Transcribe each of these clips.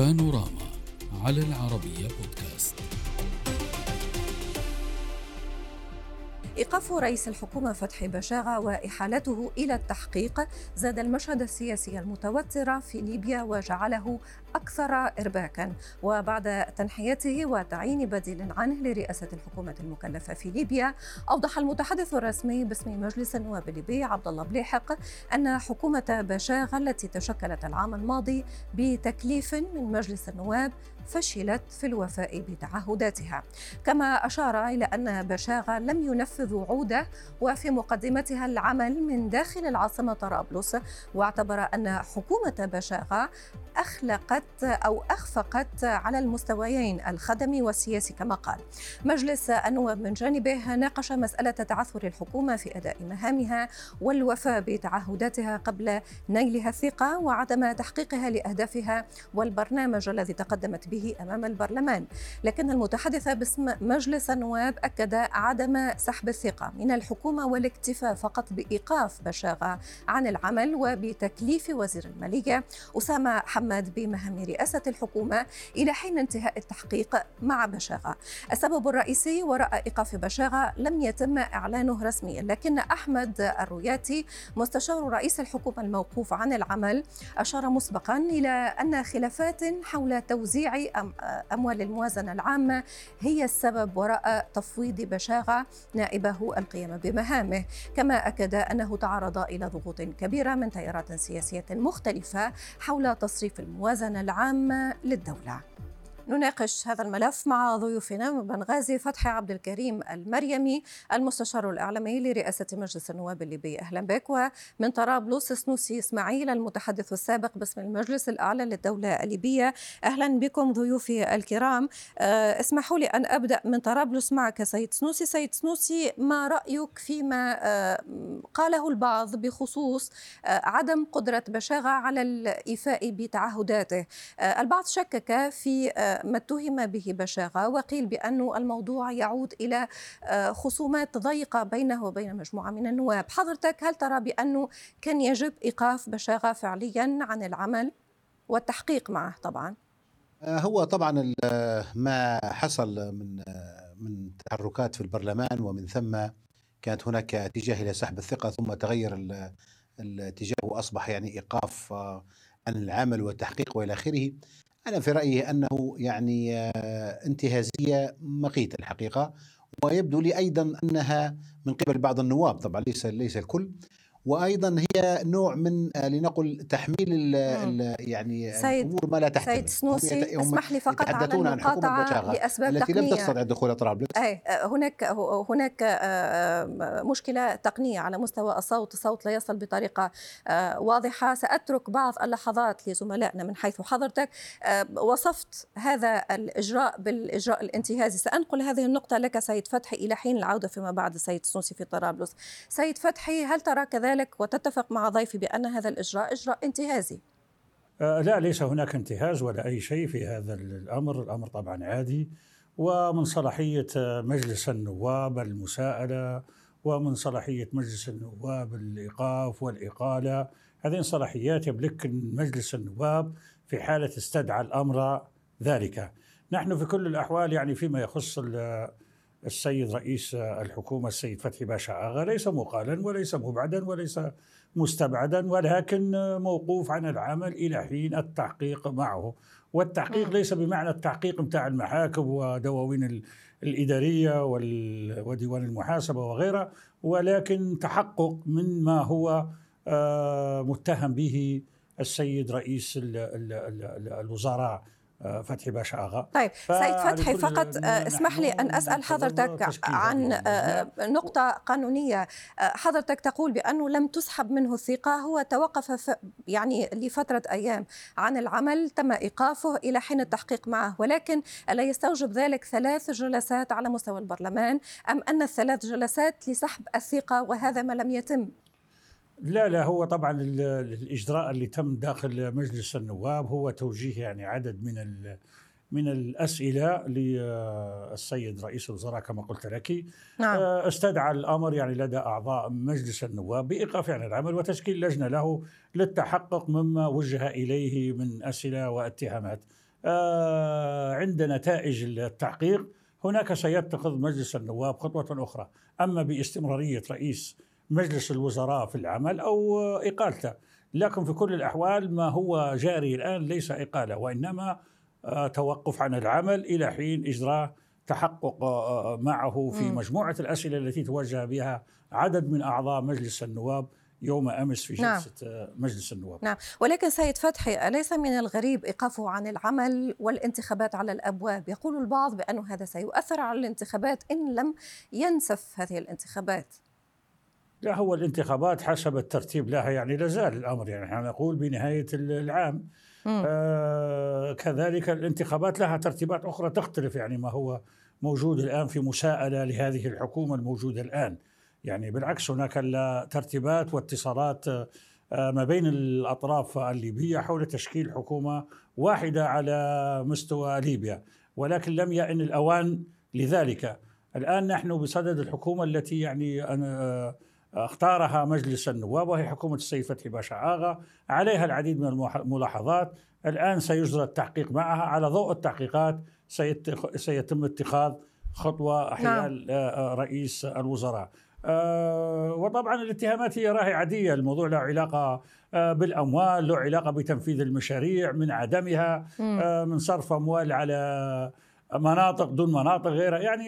بانوراما على العربية بودكاست. إيقاف رئيس الحكومة فتحي بشاغة وإحالته إلى التحقيق زاد المشهد السياسي المتوتر في ليبيا وجعله أكثر إرباكا وبعد تنحيته وتعيين بديل عنه لرئاسة الحكومة المكلفة في ليبيا أوضح المتحدث الرسمي باسم مجلس النواب الليبي عبد الله بليحق أن حكومة بشاغة التي تشكلت العام الماضي بتكليف من مجلس النواب فشلت في الوفاء بتعهداتها. كما أشار إلى أن بشاغة لم ينفذ وعوده وفي مقدمتها العمل من داخل العاصمة طرابلس واعتبر أن حكومة بشاغة أخلقت أو أخفقت على المستويين الخدمي والسياسي كما قال. مجلس النواب من جانبه ناقش مسألة تعثر الحكومة في أداء مهامها والوفاء بتعهداتها قبل نيلها الثقة وعدم تحقيقها لأهدافها والبرنامج الذي تقدمت به أمام البرلمان. لكن المتحدث باسم مجلس النواب أكد عدم سحب الثقة من الحكومة والاكتفاء فقط بإيقاف بشاغة عن العمل وبتكليف وزير المالية أسامة محمد بمهام رئاسة الحكومة إلى حين انتهاء التحقيق مع بشاغة. السبب الرئيسي وراء إيقاف بشاغة لم يتم إعلانه رسميا لكن أحمد الروياتي مستشار رئيس الحكومة الموقوف عن العمل أشار مسبقا إلى أن خلافات حول توزيع أموال الموازنة العامة هي السبب وراء تفويض بشاغة نائبه القيام بمهامه. كما أكد أنه تعرض إلى ضغوط كبيرة من تيارات سياسية مختلفة حول تصريف الموازنة العامة للدولة. نناقش هذا الملف مع ضيوفنا من بنغازي فتحي عبد الكريم المريمي المستشار الإعلامي لرئاسة مجلس النواب الليبي. أهلا بك. ومن طرابلس سنوسي إسماعيل المتحدث السابق باسم المجلس الأعلى للدولة الليبية. أهلا بكم ضيوفي الكرام. أه، اسمحوا لي أن أبدأ من طرابلس معك. سيد سنوسي سيد سنوسي ما رأيك فيما أه، قاله البعض بخصوص أه، عدم قدرة بشاغة على الإيفاء بتعهداته؟ البعض شكك في ما اتهم به بشاغة وقيل بأن الموضوع يعود إلى آه، خصومات ضيقة بينه وبين مجموعة من النواب. حضرتك هل ترى بأنه كان يجب إيقاف بشاغة فعليا عن العمل والتحقيق معه طبعا؟ آه، هو طبعا ما حصل من آه، من تحركات في البرلمان ومن ثم كانت هناك اتجاه إلى سحب الثقة ثم تغير الاتجاه وأصبح يعني إيقاف عن العمل والتحقيق وإلى آخره. أنا في رأيي أنه يعني آه، انتهازية مقيتة الحقيقة ويبدو لي أيضا أنها من قبل بعض النواب طبعا ليس ليس الكل وأيضا هي نوع من آه، لنقل تحميل ال يعني سيد الأمور ما لا تحتمل سيد سنوسي اسمح لي فقط على المقاطعة لأسباب التي لم تستطع دخول طرابلس أي آه، هناك هناك آه، مشكلة تقنية على مستوى الصوت. الصوت لا يصل بطريقة واضحة. سأترك بعض اللحظات لزملائنا من حيث حضرتك. وصفت هذا الإجراء بالإجراء الانتهازي. سأنقل هذه النقطة لك سيد فتحي إلى حين العودة فيما بعد السيد السنوسي في طرابلس. سيد فتحي هل ترى كذلك ذلك وتتفق مع ضيفي بأن هذا الإجراء إجراء انتهازي. آه لا ليس هناك انتهاز ولا أي شيء في هذا الأمر. الأمر طبعا عادي. ومن صلاحية مجلس النواب المساءلة ومن صلاحية مجلس النواب الإيقاف والإقالة هذه صلاحيات يملك مجلس النواب في حالة استدعى الأمر ذلك. نحن في كل الأحوال يعني فيما يخص السيد رئيس الحكومة السيد فتحي باشا آغا ليس مقالا وليس مبعدا وليس مستبعدا ولكن موقوف عن العمل إلى حين التحقيق معه. والتحقيق ليس بمعنى التحقيق متاع المحاكم ودواوين الإدارية وديوان المحاسبة وغيرها ولكن تحقق من ما هو آه، متهم به السيد رئيس الوزراء. فتحي باشا آغا. طيب سيد فتحي فقط آه، اسمح لي أن أسأل حضرتك عن آه، نقطة قانونية. حضرتك تقول بأنه لم تسحب منه الثقة هو توقف يعني لفترة أيام عن العمل تم إيقافه إلى حين التحقيق معه ولكن ألا يستوجب ذلك ثلاث جلسات على مستوى البرلمان؟ أم أن الثلاث جلسات لسحب الثقة وهذا ما لم يتم؟ لا لا هو طبعا الإجراء اللي تم داخل مجلس النواب هو توجيه يعني عدد من من الأسئلة للسيد رئيس الوزراء كما قلت لك. نعم. آه، استدعى الأمر يعني لدى أعضاء مجلس النواب بإيقاف يعني العمل وتشكيل لجنة له للتحقق مما وجه إليه من أسئلة واتهامات. آه، عند نتائج التحقيق هناك سيتخذ مجلس النواب خطوة أخرى. أما باستمرارية رئيس مجلس الوزراء في العمل أو إقالته لكن في كل الأحوال ما هو جاري الآن ليس إقالة وإنما آه، توقف عن العمل إلى حين إجراء تحقق آه، معه في مجموعة الأسئلة التي توجه بها عدد من أعضاء مجلس النواب يوم أمس في نعم. جلسة نعم. مجلس النواب. نعم، ولكن سيد فتحي أليس من الغريب إيقافه عن العمل والانتخابات على الأبواب؟ يقول البعض بأن هذا سيؤثر على الانتخابات إن لم ينسف هذه الانتخابات. لا هو الانتخابات حسب الترتيب. لها يعني لا زال الأمر يعني إحنا نقول بنهاية العام. آه كذلك الانتخابات لها ترتيبات أخرى تختلف يعني ما هو موجود الآن في مساءلة لهذه الحكومة الموجودة الآن. يعني بالعكس هناك ترتيبات واتصالات آه، ما بين الأطراف الليبية حول تشكيل حكومة واحدة على مستوى ليبيا ولكن لم يأن الأوان لذلك. الآن نحن بصدد الحكومة التي يعني آه، اختارها مجلس النواب وهي حكومة السيد فتحي باشا آغا. عليها العديد من الملاحظات. الآن سيجرى التحقيق معها على ضوء التحقيقات. سيتم اتخاذ خطوة حيال نعم. رئيس الوزراء. آه، وطبعا الاتهامات هي راهي عادية. الموضوع له علاقة آه، بالأموال له علاقة بتنفيذ المشاريع من عدمها آه، من صرف أموال على مناطق دون مناطق غيرها. يعني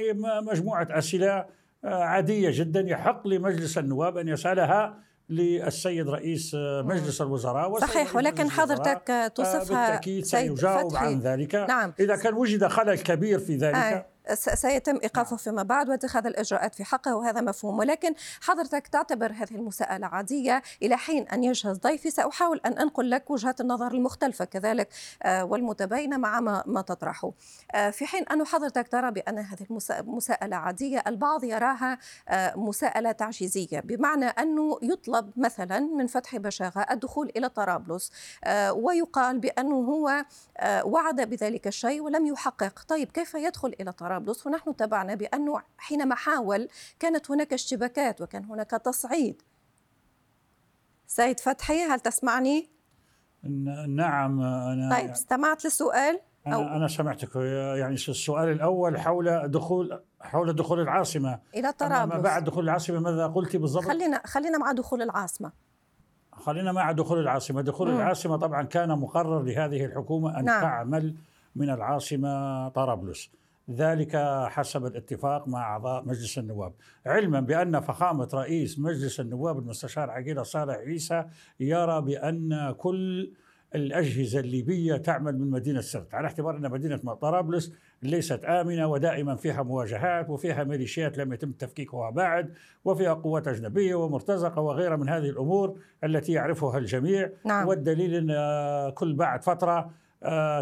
مجموعة أسئلة عادية جدا يحق لمجلس النواب أن يسألها للسيد رئيس مجلس الوزراء صحيح ولكن حضرتك تصفها بالتأكيد سيجاوب عن ذلك نعم. إذا كان وجد خلل كبير في ذلك آه. سيتم إيقافه نعم. فيما بعد واتخاذ الإجراءات في حقه وهذا مفهوم. ولكن حضرتك تعتبر هذه المساءلة عادية إلى حين أن يجهز ضيفي. سأحاول أن أنقل لك وجهات النظر المختلفة كذلك آه، والمتباينة مع ما, ما تطرحه. آه، في حين أن حضرتك ترى بأن هذه المساءله عادية البعض يراها آه، مساءلة تعجيزية بمعنى أنه يطلب مثلا من فتحي بشاغة الدخول إلى طرابلس ويقال بأنه هو وعد بذلك الشيء ولم يحقق. طيب كيف يدخل إلى طرابلس؟ طرابلس ونحن تابعنا بأنه حينما حاول كانت هناك اشتباكات وكان هناك تصعيد سيد فتحي هل تسمعني؟ نعم أنا طيب استمعت للسؤال؟ أنا, أو أنا سمعتك يعني السؤال الأول حول دخول حول دخول العاصمة إلى طرابلس بعد دخول العاصمة ماذا قلت بالضبط؟ خلينا خلينا مع دخول العاصمة خلينا مع دخول العاصمة دخول مم. العاصمة طبعا كان مقرر لهذه الحكومة أن نعم. تعمل من العاصمة طرابلس ذلك حسب الاتفاق مع أعضاء مجلس النواب، علما بأن فخامة رئيس مجلس النواب المستشار عقيله صالح عيسى يرى بأن كل الأجهزة الليبية تعمل من مدينة سرت، على اعتبار أن مدينة طرابلس ليست آمنة ودائما فيها مواجهات وفيها ميليشيات لم يتم تفكيكها بعد، وفيها قوات أجنبية ومرتزقة وغيرها من هذه الأمور التي يعرفها الجميع، نعم. والدليل أن كل بعد فترة آه،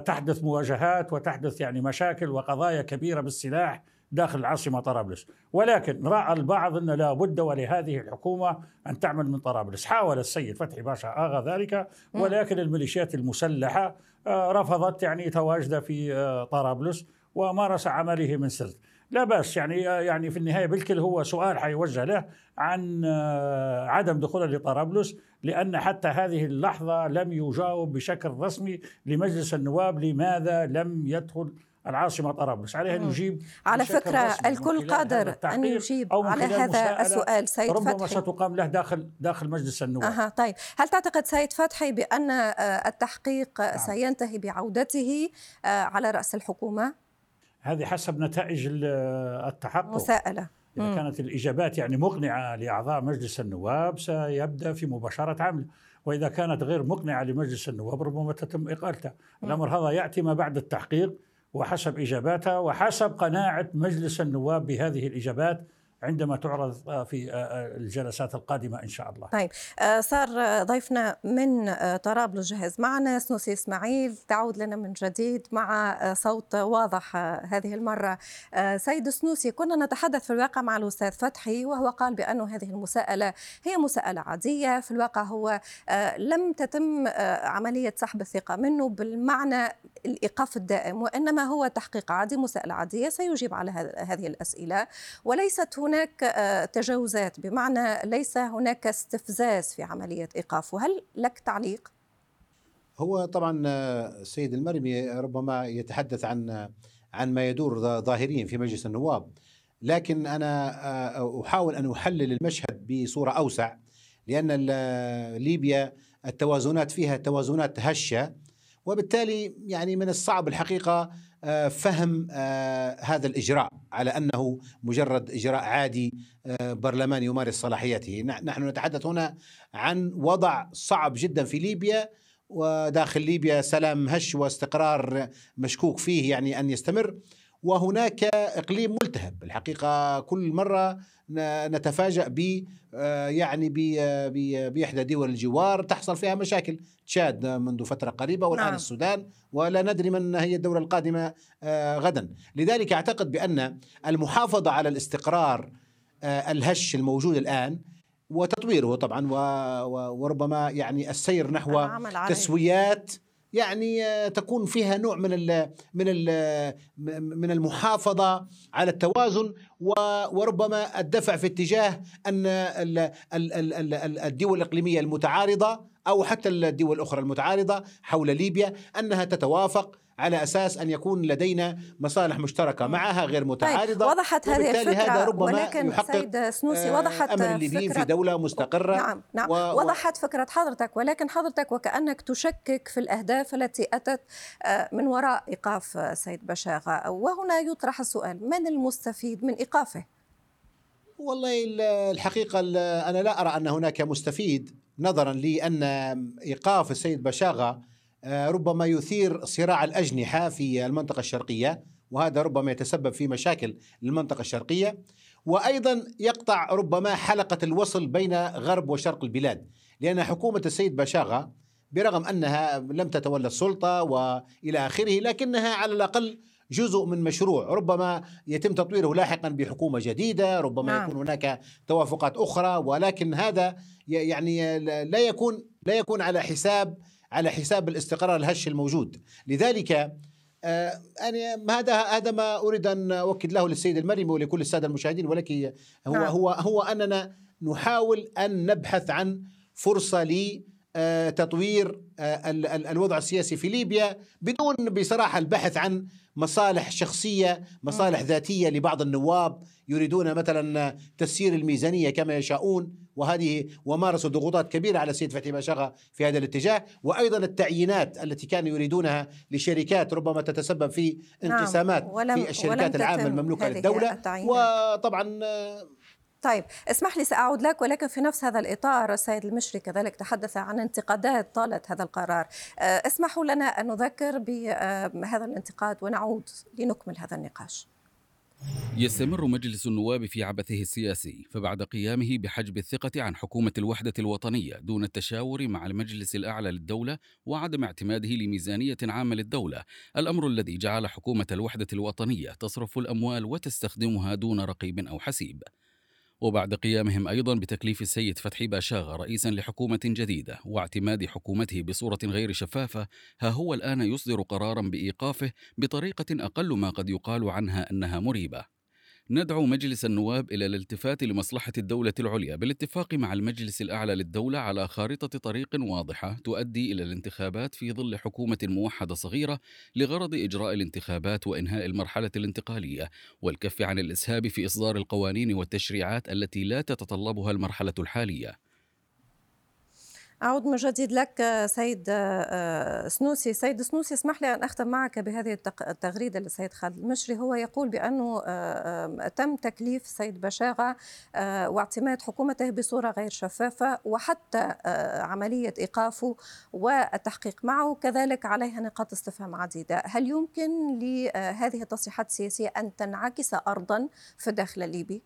تحدث مواجهات وتحدث يعني مشاكل وقضايا كبيرة بالسلاح داخل العاصمة طرابلس، ولكن رأى البعض أن لا بد ولهذه الحكومة أن تعمل من طرابلس، حاول السيد فتحي باشا آغا ذلك ولكن الميليشيات المسلحة آه، رفضت يعني تواجده في آه، طرابلس ومارس عمله من سرت. لا بأس يعني يعني في النهاية بالكل هو سؤال حيوجه له عن عدم دخوله لطرابلس لأن حتى هذه اللحظة لم يجاوب بشكل رسمي لمجلس النواب لماذا لم يدخل العاصمة طرابلس. عليه أن يجيب على فكرة الكل قادر أن يجيب على هذا السؤال سيد ربما فتحي؟ ربما ستقام له داخل داخل مجلس النواب. أها طيب. هل تعتقد سيد فتحي بأن آه، التحقيق نعم. سينتهي بعودته آه، على رأس الحكومة؟ هذه حسب نتائج التحقق. مساءلة. إذا كانت الإجابات يعني مقنعة لأعضاء مجلس النواب سيبدأ في مباشرة عمله وإذا كانت غير مقنعة لمجلس النواب ربما تتم إقالته. الأمر هذا يأتي ما بعد التحقيق وحسب إجاباتها وحسب قناعة مجلس النواب بهذه الإجابات عندما تعرض آه، في آه، آه، الجلسات القادمة إن شاء الله. طيب صار ضيفنا من طرابلس جهز معنا سنوسي إسماعيل تعود لنا من جديد مع صوت واضح هذه المرة. سيد سنوسي كنا نتحدث في الواقع مع الأستاذ فتحي وهو قال بأن هذه المساءلة هي مساءلة عادية. في الواقع هو لم تتم عملية سحب الثقة منه بالمعنى الإيقاف الدائم وإنما هو تحقيق عادي مساءلة عادية سيجيب على هذه الأسئلة وليست هنا هناك آه، تجاوزات. بمعنى ليس هناك استفزاز في عملية إيقافه. هل لك تعليق؟ هو طبعا آه، السيد المرمي ربما يتحدث عن عن ما يدور ظا- ظاهريا في مجلس النواب. لكن أنا آه، أحاول أن أحلل المشهد بصورة أوسع لأن ليبيا التوازنات فيها توازنات هشة وبالتالي يعني من الصعب الحقيقة فهم آه، هذا الإجراء على أنه مجرد إجراء عادي آه، برلمان يمارس صلاحياته نح- نحن نتحدث هنا عن وضع صعب جدا في ليبيا وداخل ليبيا سلام هش واستقرار مشكوك فيه يعني أن يستمر. وهناك إقليم ملتهب الحقيقة كل مرة ن- نتفاجأ ب آه، يعني ب- آه، باحدى دول الجوار تحصل فيها مشاكل تشاد منذ فترة قريبة والآن نعم. السودان ولا ندري من هي الدولة القادمة آه، غدا لذلك أعتقد بأن المحافظة على الاستقرار الهش الموجود الآن وتطويره طبعا وربما يعني السير نحو. تسويات يعني آه، تكون فيها نوع من ال من ال من المحافظة على التوازن. وربما الدفع في اتجاه أن ال- ال- ال- ال- ال- الدول الإقليمية المتعارضة أو حتى الدول الأخرى المتعارضة حول ليبيا أنها تتوافق على أساس أن يكون لدينا مصالح مشتركة معها غير متعارضة. طيب وضحت هذه الفكرة هذا ربما ولكن يحقق سيد سنوسي آه، وضحت أمل الليبيين في دولة مستقرة. نعم نعم. و- وضحت فكرة حضرتك ولكن حضرتك وكأنك تشكك في الأهداف التي أتت آه، من وراء إيقاف آه، سيد بشاغة. وهنا يطرح السؤال من المستفيد من إيقافه؟ والله ال- الحقيقة ال- أنا لا أرى أن هناك مستفيد نظرا لأن إيقاف السيد بشاغة آه، ربما يثير صراع الأجنحة في المنطقة الشرقية وهذا ربما يتسبب في مشاكل للمنطقة الشرقية وأيضا يقطع ربما حلقة الوصل بين غرب وشرق البلاد لأن حكومة السيد بشاغة برغم أنها لم تتولى السلطة وإلى آخره لكنها على الأقل جزء من مشروع ربما يتم تطويره لاحقا بحكومة جديدة ربما نعم. يكون هناك توافقات أخرى ولكن هذا يعني لا يكون لا يكون على حساب على حساب الاستقرار الهش الموجود لذلك آه، يعني هذا هذا ما أريد أن أؤكد له للسيد المرمي ولكل السادة المشاهدين ولكن هو نعم. هو هو أننا نحاول أن نبحث عن فرصة تطوير آه، ال- ال- الوضع السياسي في ليبيا بدون بصراحة البحث عن مصالح شخصية، مصالح ذاتية لبعض النواب يريدون مثلا تسيير الميزانية كما يشاءون. وهذه ومارسوا ضغوطات كبيرة على السيد فتحي بشاغه في هذا الاتجاه، وأيضا التعيينات التي كانوا يريدونها لشركات ربما تتسبب في نعم، انقسامات ولم- في الشركات العامة المملوكه للدوله التعيينات. وطبعا آه، طيب اسمح لي سأعود لك ولكن في نفس هذا الإطار السيد المشري كذلك تحدث عن انتقادات طالت هذا القرار. آه، اسمحوا لنا أن نذكر بهذا الانتقاد ونعود لنكمل هذا النقاش. يستمر مجلس النواب في عبثه السياسي فبعد قيامه بحجب الثقة عن حكومة الوحدة الوطنية دون التشاور مع المجلس الأعلى للدولة وعدم اعتماده لميزانية عامة للدولة. الأمر الذي جعل حكومة الوحدة الوطنية تصرف الأموال وتستخدمها دون رقيب أو حسيب. وبعد قيامهم أيضا بتكليف السيد فتحي باشاغ رئيسا لحكومة جديدة واعتماد حكومته بصورة غير شفافة ها هو الآن يصدر قرارا بإيقافه بطريقة أقل ما قد يقال عنها أنها مريبة. ندعو مجلس النواب إلى الالتفات لمصلحة الدولة العليا بالاتفاق مع المجلس الأعلى للدولة على خارطة طريق واضحة تؤدي إلى الانتخابات في ظل حكومة موحدة صغيرة لغرض إجراء الانتخابات وإنهاء المرحلة الانتقالية والكف عن الإسهاب في إصدار القوانين والتشريعات التي لا تتطلبها المرحلة الحالية. أعود من جديد لك سيد آه، سنوسي. سيد سنوسي اسمح لي أن أختم معك بهذه التغريدة للسيد خالد المشري. هو يقول بأنه آه، تم تكليف السيد بشاغة آه، واعتماد حكومته بصورة غير شفافة وحتى عملية إيقافه والتحقيق معه. كذلك عليها نقاط استفهام عديدة. هل يمكن لهذه التصريحات السياسية أن تنعكس أرضا في الداخل الليبي؟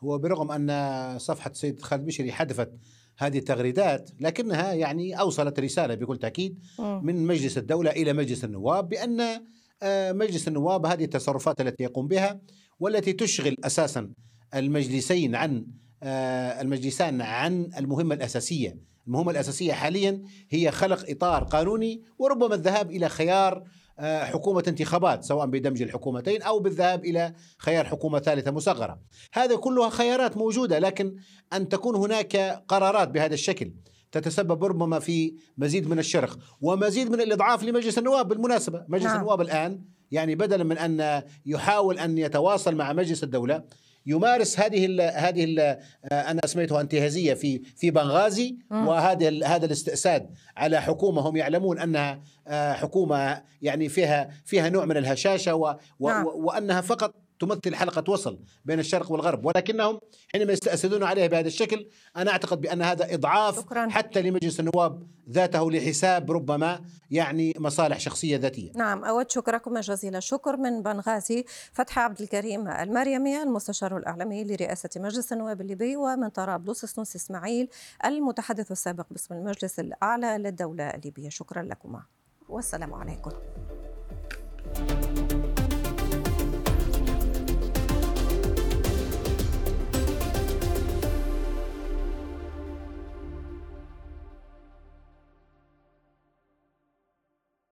هو برغم أن صفحة السيد خالد بشري حذفت هذه التغريدات لكنها يعني أوصلت رسالة بكل تأكيد من مجلس الدولة إلى مجلس النواب بأن آه، مجلس النواب هذه التصرفات التي يقوم بها والتي تشغل أساسا المجلسين عن آه، المجلسان عن المهمة الأساسية، المهمة الأساسية حاليا هي خلق إطار قانوني وربما الذهاب إلى خيار آه، حكومة انتخابات سواء بدمج الحكومتين أو بالذهاب إلى خيار حكومة ثالثة مصغره. هذا كلها خيارات موجودة لكن أن تكون هناك قرارات بهذا الشكل تتسبب ربما في مزيد من الشرخ ومزيد من الإضعاف لمجلس النواب بالمناسبة مجلس نعم. النواب الآن يعني بدلا من أن يحاول أن يتواصل مع مجلس الدولة يمارس هذه ال هذه ال أنا اسميتها انتهازية في في بنغازي وهذا هذا الاستئساد على حكومة هم يعلمون أنها آه، حكومة يعني فيها فيها نوع من الهشاشة و و نعم. وأنها فقط تمثل حلقة وصل بين الشرق والغرب. ولكنهم حينما يستأسدون عليه بهذا الشكل أنا أعتقد بأن هذا إضعاف شكرا. حتى لمجلس النواب ذاته لحساب ربما يعني مصالح شخصية ذاتية. نعم أود شكركم جزيل الشكر من بنغازي فتحي عبد الكريم المريمي المستشار الإعلامي لرئاسة مجلس النواب الليبي ومن طرابلس سنوس إسماعيل المتحدث السابق باسم المجلس الأعلى للدولة الليبية. شكرا لكما. والسلام عليكم.